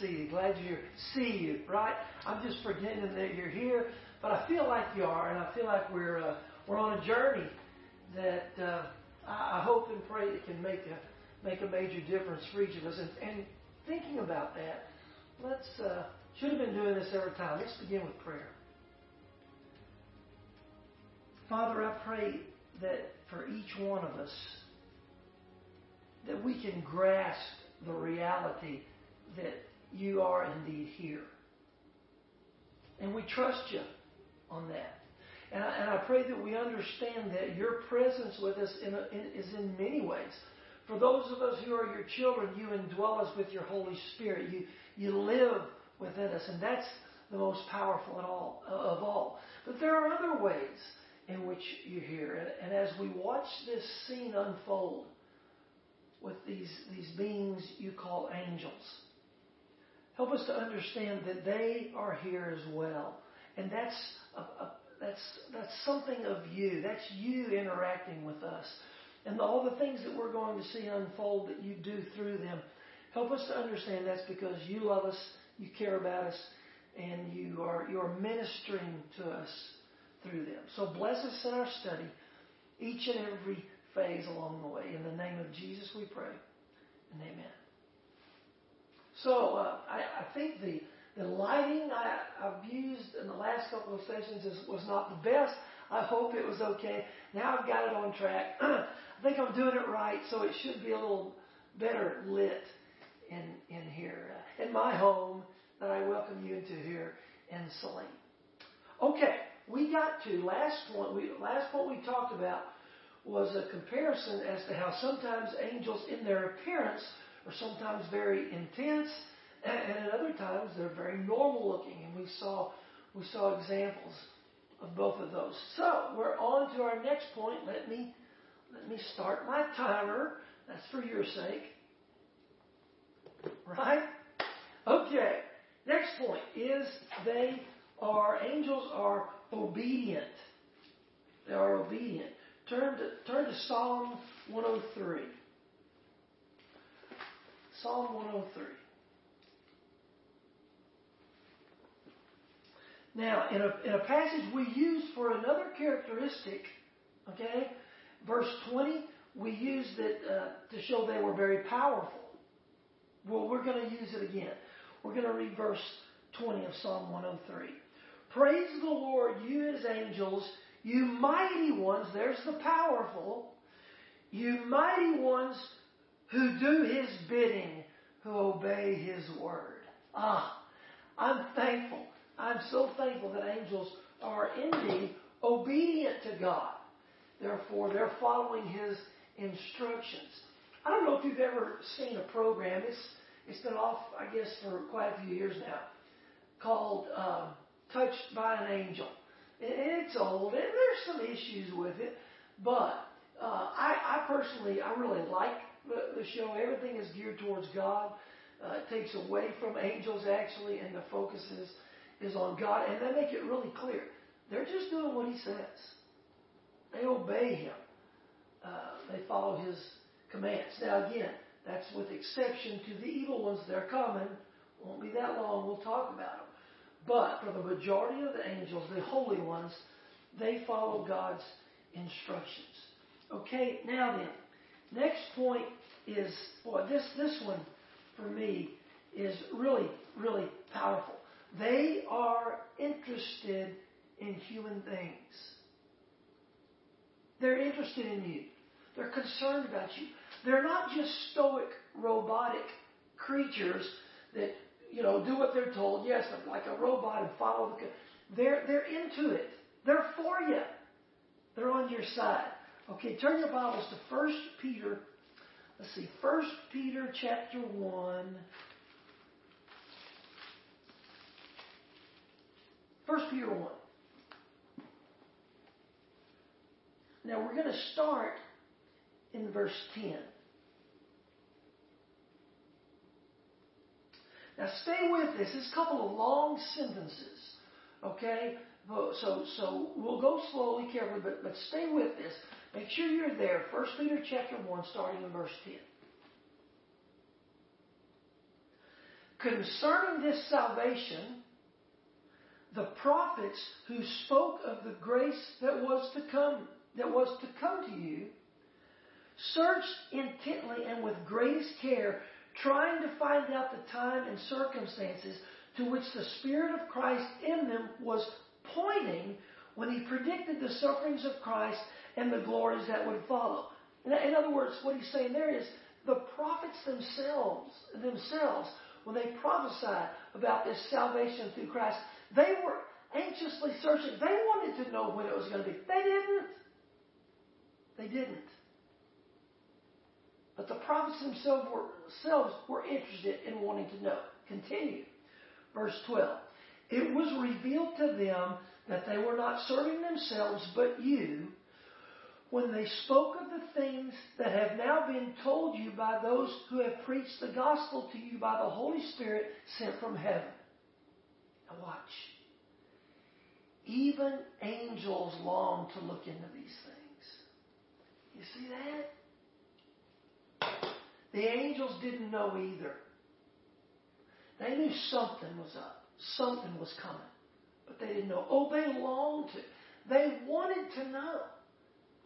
see you. Glad see you, right? I'm just pretending that you're here, but I feel like you are, and I feel like we're uh, we're on a journey that uh, I, I hope and pray it can make a make a major difference for each of us. And, and thinking about that, let's uh, should have been doing this every time. Let's begin with prayer. Father, I pray that for each one of us, that we can grasp the reality that you are indeed here. And we trust you on that. And I, and I pray that we understand that your presence with us in a, in, is in many ways. For those of us who are your children, you indwell us with your Holy Spirit. You, you live within us, and that's the most powerful all, of all. But there are other ways in which you're here. And, and as we watch this scene unfold with these, these beings you call angels, help us to understand that they are here as well. And that's, a, a, that's, that's something of you. That's you interacting with us. And all the things that we're going to see unfold that you do through them, help us to understand that's because you love us, you care about us, and you are, you are ministering to us through them. So bless us in our study, each and every phase along the way. In the name of Jesus we pray. And amen. So uh, I, I, think the, the lighting I, have used in the last couple of sessions is, was not the best. I hope it was okay. Now I've got it on track. I think I'm doing it right, so it should be a little better lit in, in here, uh, in my home that I welcome you into here in Saline. Okay, we got to last one. We, last point we talked about was a comparison as to how sometimes angels, in their appearance, are sometimes very intense, and, at other times they're very normal looking. And we saw we saw examples of both of those. So we're on to our next point. Let me let me start my timer. That's for your sake. Right? Okay. Next point is they are angels are obedient. They are obedient. Turn to, turn to Psalm 103. Psalm 103. Now, in a, in a passage we use for another characteristic, okay, verse 20, we used it uh, to show they were very powerful. Well, we're going to use it again. We're going to read verse 20 of Psalm 103. Praise the Lord, you his angels, you mighty ones, there's the powerful, you mighty ones who do his bidding, who obey his word. Ah, I'm thankful. I'm so thankful that angels are indeed obedient to God. Therefore, they're following his instructions. I don't know if you've ever seen a program. It's it's been off, I guess, for quite a few years now, called um, touched by an angel. It's old, and there's some issues with it, but uh, I, I personally, I really like the, show. Everything is geared towards God. Uh, it takes away from angels actually, and the focus is, is on God. And they make it really clear. They're just doing what He says. They obey Him. Uh, they follow His commands. Now again, that's with exception to the evil ones. They're coming. Won't be that long. We'll talk about them. But for the majority of the angels, the holy ones, they follow God's instructions. Okay, now then, next point is, boy, this, this one for me is really, really powerful. They are interested in human things. They're interested in you. They're concerned about you. They're not just stoic, robotic creatures that you know, do what they're told. Yes, like a robot and follow the. They're they're into it. They're for you. They're on your side. Okay, turn your Bibles to First Peter. Let's see, First Peter chapter one. First Peter one. Now we're going to start in verse ten. Now stay with this. Is a couple of long sentences. Okay? So, so we'll go slowly, carefully, but, but stay with this. Make sure you're there. 1 Peter chapter 1, starting in verse 10. concerning this salvation, the prophets who spoke of the grace that was to come, that was to come to you, searched intently and with greatest care, trying to find out the time and circumstances to which the Spirit of Christ in them was pointing when he predicted the sufferings of Christ and the glories that would follow. In other words, what he's saying there is the prophets themselves, themselves, when they prophesied about this salvation through Christ, they were anxiously searching. They wanted to know when it was going to be. They didn't. They didn't. But the prophets themselves were, themselves were interested in wanting to know. Continue. Verse 12. It was revealed to them that they were not serving themselves but you when they spoke of the things that have now been told you by those who have preached the gospel to you by the Holy Spirit sent from heaven. Now watch. Even angels long to look into these things. You see that? The angels didn't know either. They knew something was up. Something was coming. But they didn't know. Oh, they longed to. They wanted to know.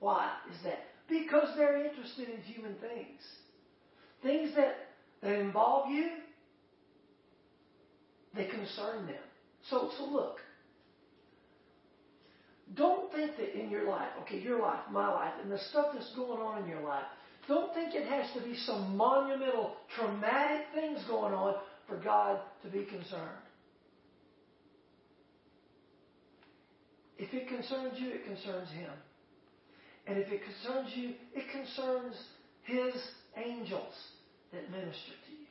Why is that? Because they're interested in human things. Things that, that involve you, they concern them. So, so look. Don't think that in your life, okay, your life, my life, and the stuff that's going on in your life, don't think it has to be some monumental, traumatic things going on for God to be concerned. If it concerns you, it concerns Him. And if it concerns you, it concerns His angels that minister to you.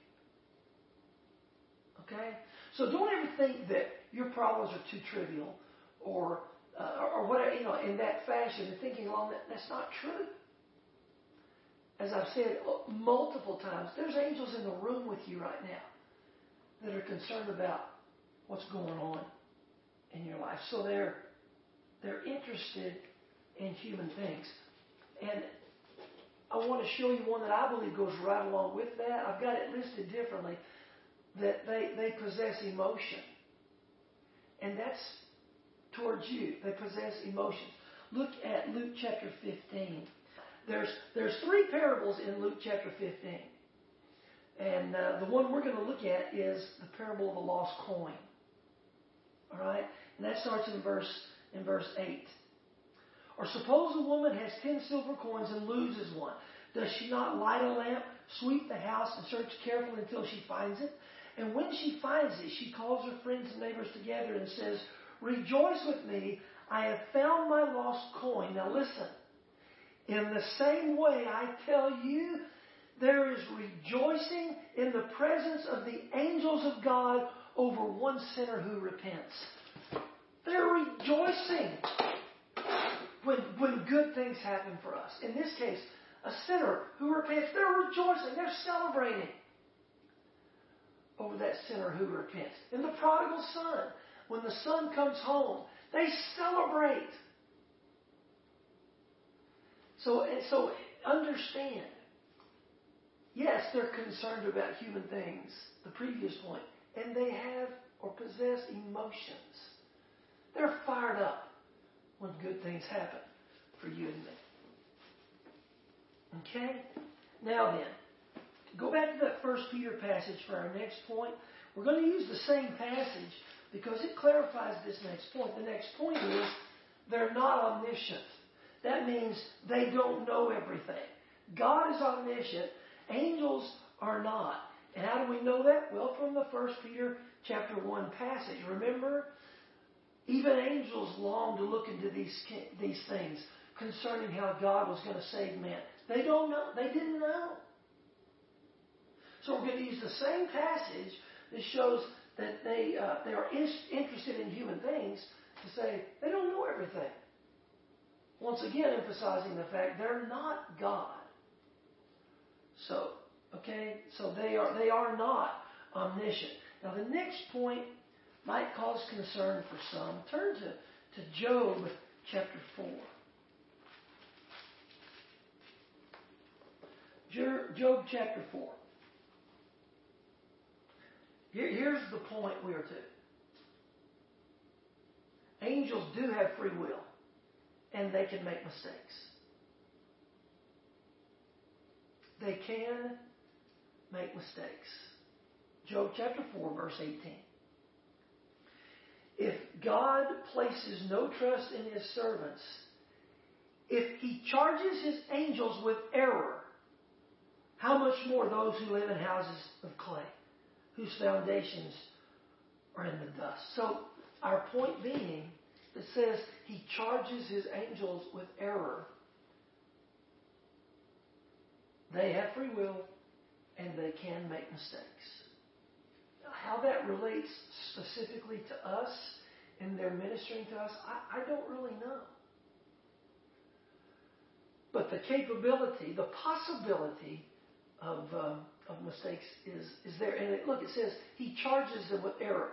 Okay? So don't ever think that your problems are too trivial or uh, or whatever, you know, in that fashion and thinking along that. That's not true. As I've said uh, multiple times, there's angels in the room with you right now that are concerned about what's going on in your life. So they're they're interested in human things. And I want to show you one that I believe goes right along with that. I've got it listed differently. That they, they possess emotion. And that's towards you. They possess emotions. Look at Luke chapter 15. There's, there's three parables in Luke chapter 15. And uh, the one we're going to look at is the parable of the lost coin. All right? And that starts in verse, in verse 8. Or suppose a woman has ten silver coins and loses one. Does she not light a lamp, sweep the house, and search carefully until she finds it? And when she finds it, she calls her friends and neighbors together and says, Rejoice with me, I have found my lost coin. Now listen. In the same way, I tell you, there is rejoicing in the presence of the angels of God over one sinner who repents. They're rejoicing when, when good things happen for us. In this case, a sinner who repents, they're rejoicing, they're celebrating over that sinner who repents. In the prodigal son, when the son comes home, they celebrate. So, so understand. Yes, they're concerned about human things, the previous point, and they have or possess emotions. They're fired up when good things happen for you and me. Okay? Now then, go back to that first Peter passage for our next point. We're going to use the same passage because it clarifies this next point. The next point is they're not omniscient. That means they don't know everything. God is omniscient. Angels are not. And how do we know that? Well, from the first Peter chapter 1 passage. Remember, even angels long to look into these, these things concerning how God was going to save man. They don't know. They didn't know. So we're going to use the same passage that shows that they, uh, they are in, interested in human things to say they don't know everything. Once again, emphasizing the fact they're not God. So, okay, so they are they are not omniscient. Now the next point might cause concern for some. Turn to, to Job chapter 4. Job chapter 4. Here, here's the point we are to. Angels do have free will, and they can make mistakes. They can make mistakes. Job chapter 4, verse 18. If God places no trust in his servants, if he charges his angels with error, how much more those who live in houses of clay, whose foundations are in the dust? So, our point being, it says he charges his angels with error. They have free will and they can make mistakes. How that relates specifically to us and their ministering to us, I, I don't really know. But the capability, the possibility of, um, of mistakes is, is there. And it, look, it says he charges them with error.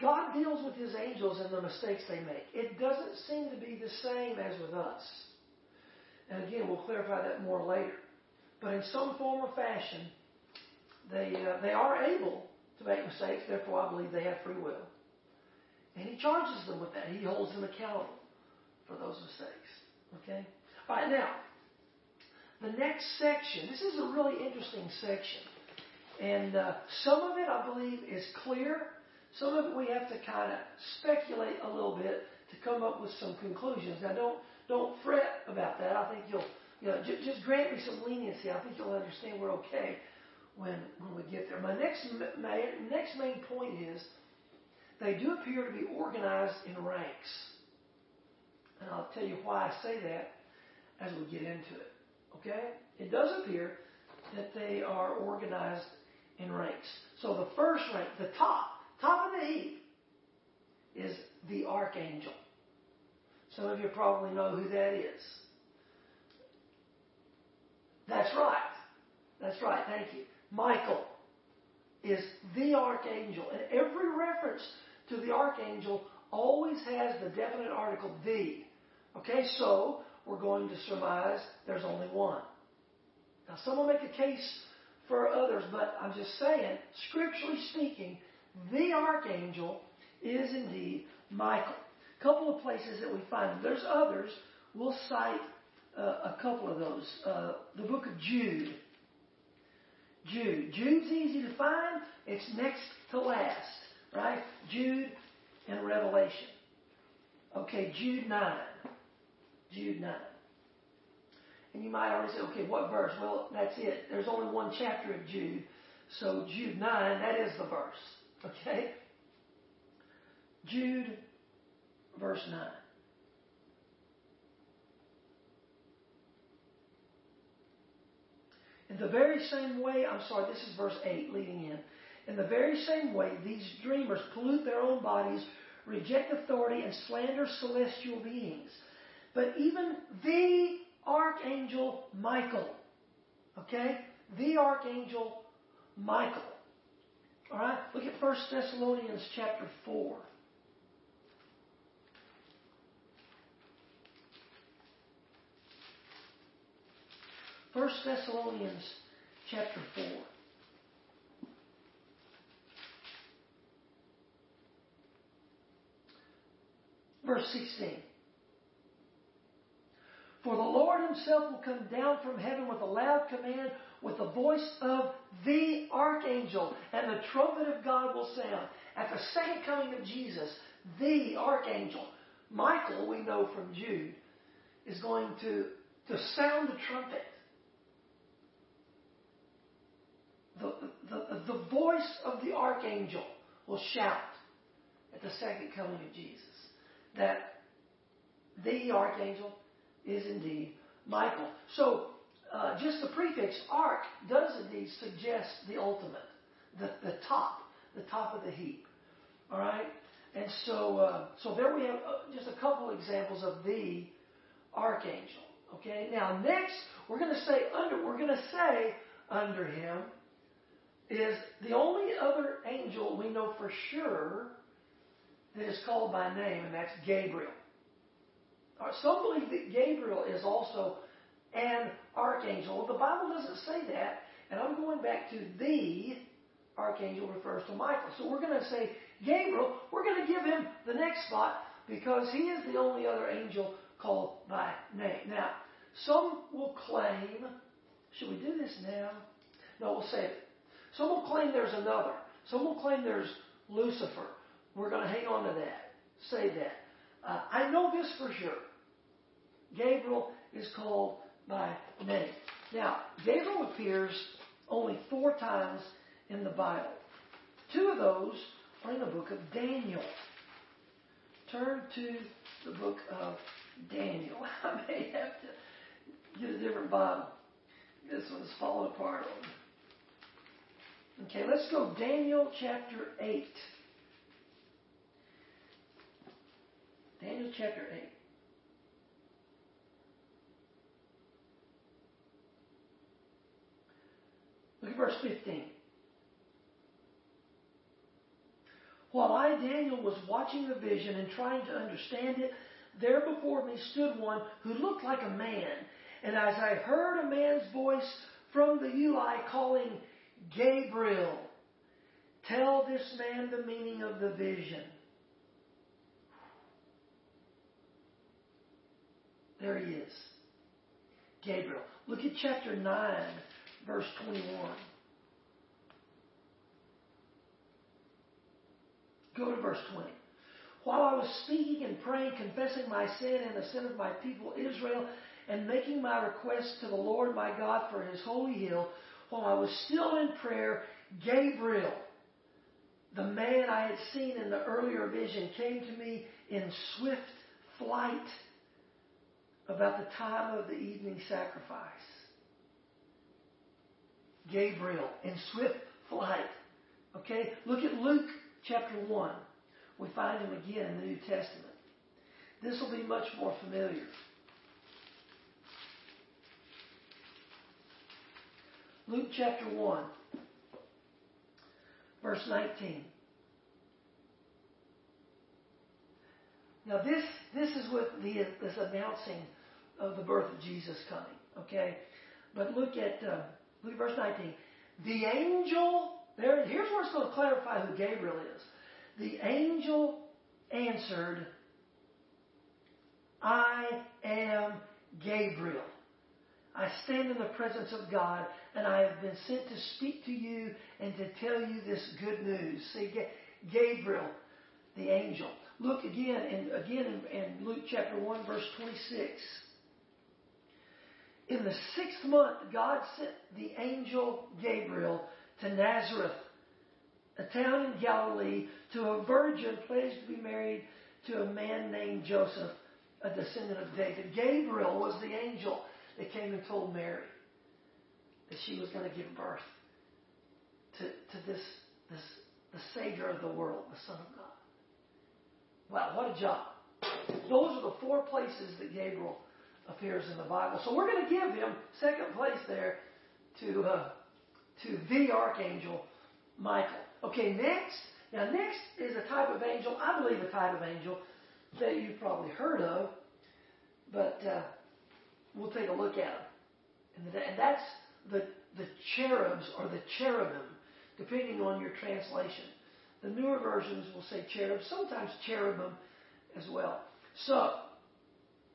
God deals with his angels and the mistakes they make. It doesn't seem to be the same as with us. And again, we'll clarify that more later. But in some form or fashion, they, uh, they are able to make mistakes. Therefore, I believe they have free will. And he charges them with that. He holds them accountable for those mistakes. Okay? All right, now, the next section, this is a really interesting section. And uh, some of it, I believe, is clear. Some of it we have to kind of speculate a little bit to come up with some conclusions. Now, don't don't fret about that. I think you'll, you know, j- just grant me some leniency. I think you'll understand we're okay when when we get there. My next my next main point is they do appear to be organized in ranks, and I'll tell you why I say that as we get into it. Okay? It does appear that they are organized in ranks. So the first rank, the top, top of the heap, is the archangel. Some of you probably know who that is. That's right. That's right. Thank you. Michael is the archangel. And every reference to the archangel always has the definite article the. Okay, so we're going to surmise there's only one. Now, some will make a case for others, but I'm just saying, scripturally speaking, the archangel is indeed Michael. A couple of places that we find him. There's others. We'll cite uh, a couple of those. Uh, the book of Jude. Jude. Jude's easy to find. It's next to last, right? Jude and Revelation. Okay, Jude 9. Jude 9. And you might already say, okay, what verse? Well, that's it. There's only one chapter of Jude. So Jude 9, that is the verse. Okay? Jude, verse 9. In the very same way, I'm sorry, this is verse 8 leading in. In the very same way, these dreamers pollute their own bodies, reject authority, and slander celestial beings. But even the archangel Michael, okay? The archangel Michael. All right? Look at 1 Thessalonians chapter 4. First Thessalonians chapter 4. Verse 16. For the Lord himself will come down from heaven with a loud command, with the voice of the archangel, and the trumpet of God will sound. At the second coming of Jesus, the archangel, Michael, we know from Jude, is going to, to sound the trumpet. The, the, voice of the archangel will shout at the second coming of Jesus. That the archangel is indeed Michael. So, uh, just the prefix ark does indeed suggest the ultimate, the, the top, the top of the heap. All right? And so, uh, so there we have uh, just a couple examples of the archangel. Okay? Now, next, we're going to say under, we're going to say under him is the only other angel we know for sure that is called by name, and that's Gabriel. Uh, some believe that Gabriel is also an archangel. The Bible doesn't say that, and I'm going back to the archangel refers to Michael. So we're going to say Gabriel. We're going to give him the next spot because he is the only other angel called by name. Now, some will claim, should we do this now? No, we'll save it. Some will claim there's another. Some will claim there's Lucifer. We're going to hang on to that. Say that. Uh, I know this for sure. Gabriel is called by name. Now, Gabriel appears only four times in the Bible. Two of those are in the book of Daniel. Turn to the book of Daniel. I may have to get a different Bible. This one's falling apart on me. Okay, let's go Daniel chapter 8. Daniel chapter 8. Look at verse 15. While I, Daniel, was watching the vision and trying to understand it, there before me stood one who looked like a man. And as I heard a man's voice from the Ulai calling, Gabriel, tell this man the meaning of the vision. There he is. Gabriel. Look at chapter 9, verse 21. Go to verse 20. While I was speaking and praying, confessing my sin and the sin of my people Israel, and making my request to the Lord my God for his holy hill, while I was still in prayer, Gabriel, the man I had seen in the earlier vision, came to me in swift flight about the time of the evening sacrifice. Gabriel in swift flight. Okay? Look at Luke chapter 1. We find him again in the New Testament. This will be much more familiar. Luke chapter 1, verse 19. Now this this is what the this announcing of the birth of Jesus coming. Okay, but look at uh, look at verse 19. The angel there. Here's where it's going to clarify who Gabriel is. The angel answered, "I am Gabriel." I stand in the presence of God and I have been sent to speak to you and to tell you this good news. See, Gabriel, the angel. Look again and again in, Luke chapter 1 verse 26. In the sixth month, God sent the angel Gabriel to Nazareth, a town in Galilee, to a virgin pledged to be married to a man named Joseph, a descendant of David. Gabriel was the angel that came and told Mary that she was going to give birth to, to this, this, the Savior of the world, the Son of God. Wow, what a job. Those are the four places that Gabriel appears in the Bible. So we're going to give him second place there to, uh, to the archangel Michael. Okay, next. Now, next is a type of angel, I believe a type of angel that you've probably heard of, but uh, we'll take a look at them. And that's the, the cherubs or the cherubim, depending on your translation. The newer versions will say cherub, sometimes cherubim as well. So,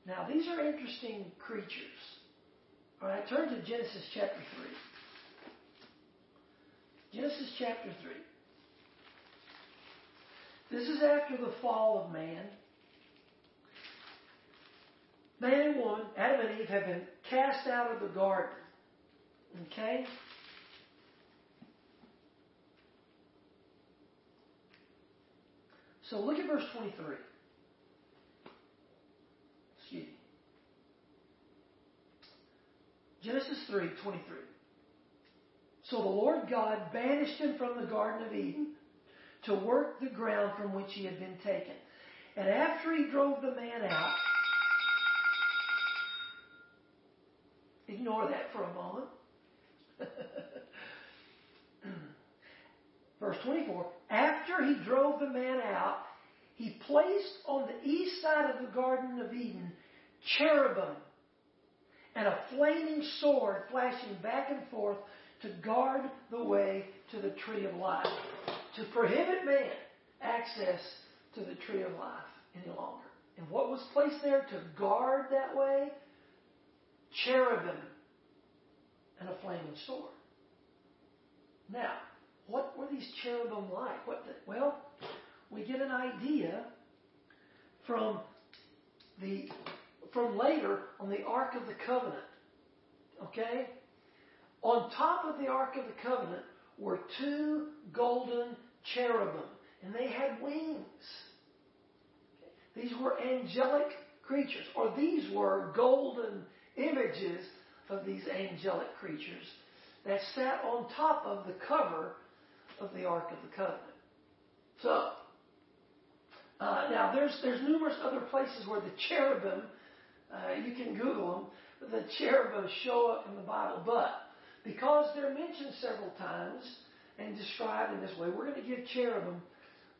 now these are interesting creatures. All right, turn to Genesis chapter 3. Genesis chapter 3. This is after the fall of man. Man and woman, Adam and Eve, have been cast out of the garden. Okay? So look at verse 23. Excuse me. Genesis 3 23. So the Lord God banished him from the Garden of Eden to work the ground from which he had been taken. And after he drove the man out, Ignore that for a moment. Verse 24. After he drove the man out, he placed on the east side of the Garden of Eden cherubim and a flaming sword flashing back and forth to guard the way to the tree of life, to prohibit man access to the tree of life any longer. And what was placed there to guard that way? Cherubim and a flaming sword. Now, what were these cherubim like? What the, well, we get an idea from the from later on the Ark of the Covenant. Okay? On top of the Ark of the Covenant were two golden cherubim, and they had wings. These were angelic creatures, or these were golden images of these angelic creatures that sat on top of the cover of the Ark of the Covenant. So, uh, now there's there's numerous other places where the cherubim, uh, you can Google them, the cherubim show up in the Bible, but because they're mentioned several times and described in this way, we're going to give cherubim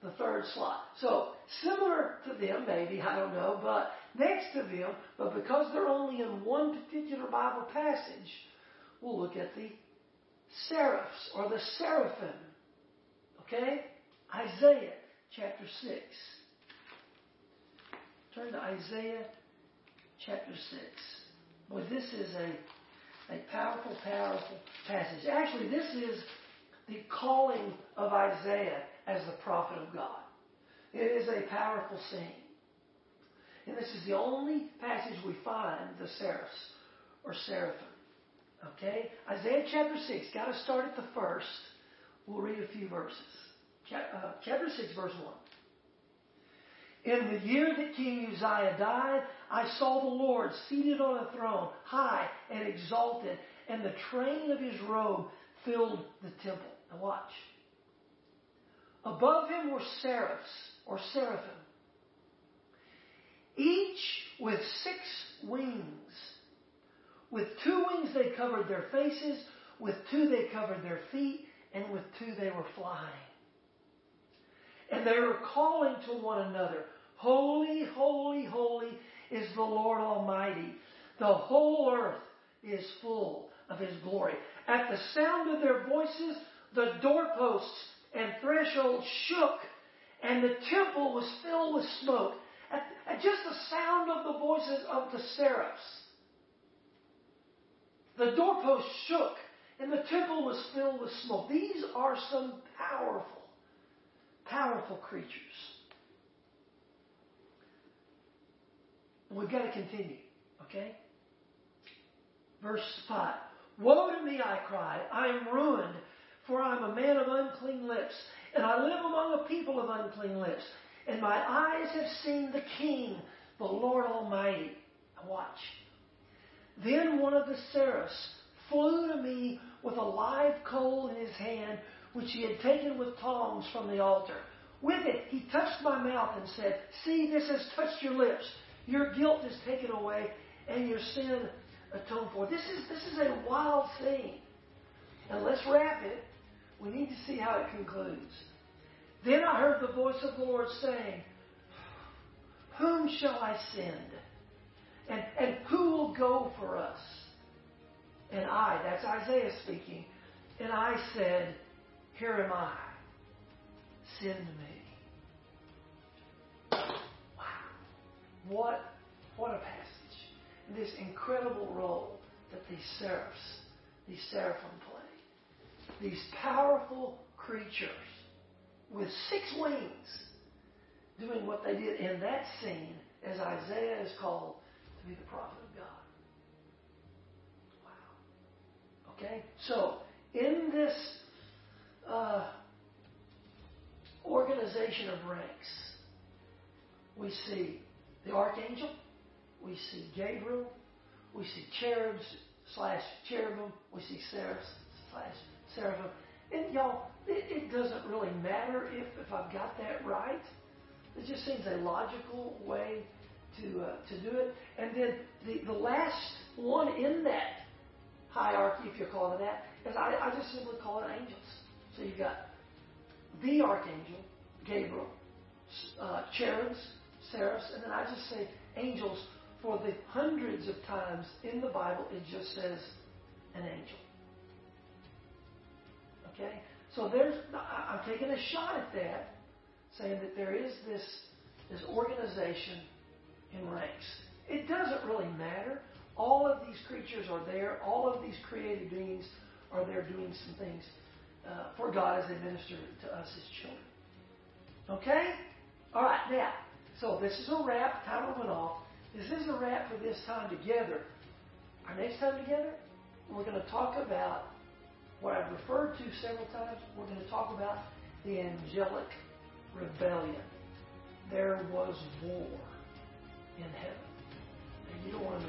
the third slot. So similar to them, maybe I don't know, but next to them, but because they're only in one particular Bible passage, we'll look at the seraphs or the seraphim. Okay? Isaiah chapter 6. Turn to Isaiah chapter 6. Boy, this is a, a powerful, powerful passage. Actually, this is the calling of Isaiah as the prophet of God. It is a powerful scene. And this is the only passage we find the seraphs or seraphim. Okay? Isaiah chapter 6. Got to start at the first. We'll read a few verses. Uh, chapter 6, verse 1. In the year that King Uzziah died, I saw the Lord seated on a throne, high and exalted, and the train of his robe filled the temple. Now watch. Above him were seraphs, or seraphim, each with six wings. With two wings they covered their faces, with two they covered their feet, and with two they were flying. And they were calling to one another, Holy, holy, holy is the Lord Almighty. The whole earth is full of His glory. At the sound of their voices, the doorposts and thresholds shook, and the temple was filled with smoke. At, at just the sound of the voices of the seraphs, the doorpost shook, and the temple was filled with smoke. These are some powerful Powerful creatures. We've got to continue, okay? Verse 5. Woe to me, I cried. I am ruined, for I am a man of unclean lips, and I live among a people of unclean lips. And my eyes have seen the King, the Lord Almighty. Watch. Then one of the seraphs flew to me with a live coal in his hand, which he had taken with tongs from the altar. With it, he touched my mouth and said, See, this has touched your lips. Your guilt is taken away and your sin atoned for. This is, this is a wild thing. And let's wrap it. We need to see how it concludes. Then I heard the voice of the Lord saying, Whom shall I send? And, and who will go for us? And I, that's Isaiah speaking, and I said, here am I. Send me. Wow. What, what a passage. This incredible role that these seraphs, these seraphim play. These powerful creatures with six wings doing what they did in that scene as Isaiah is called to be the prophet of God. Wow. Okay? So, in this uh, organization of ranks. We see the archangel, we see Gabriel, we see cherubs slash cherubim, we see seraphs slash seraphim. And y'all, it, it doesn't really matter if, if I've got that right. It just seems a logical way to uh, to do it. And then the, the last one in that hierarchy, if you're calling it that, is I, I just simply call it angels. So you've got the archangel, Gabriel, uh, cherubs, seraphs, and then I just say angels for the hundreds of times in the Bible it just says an angel. Okay? So there's, I'm taking a shot at that, saying that there is this, this organization in ranks. It doesn't really matter. All of these creatures are there. All of these created beings are there doing some things uh, for God as they minister to us as children. Okay? All right, now, so this is a wrap. Timer went off. This is a wrap for this time together. Our next time together, we're going to talk about what I've referred to several times. We're going to talk about the angelic rebellion. There was war in heaven. And you don't want to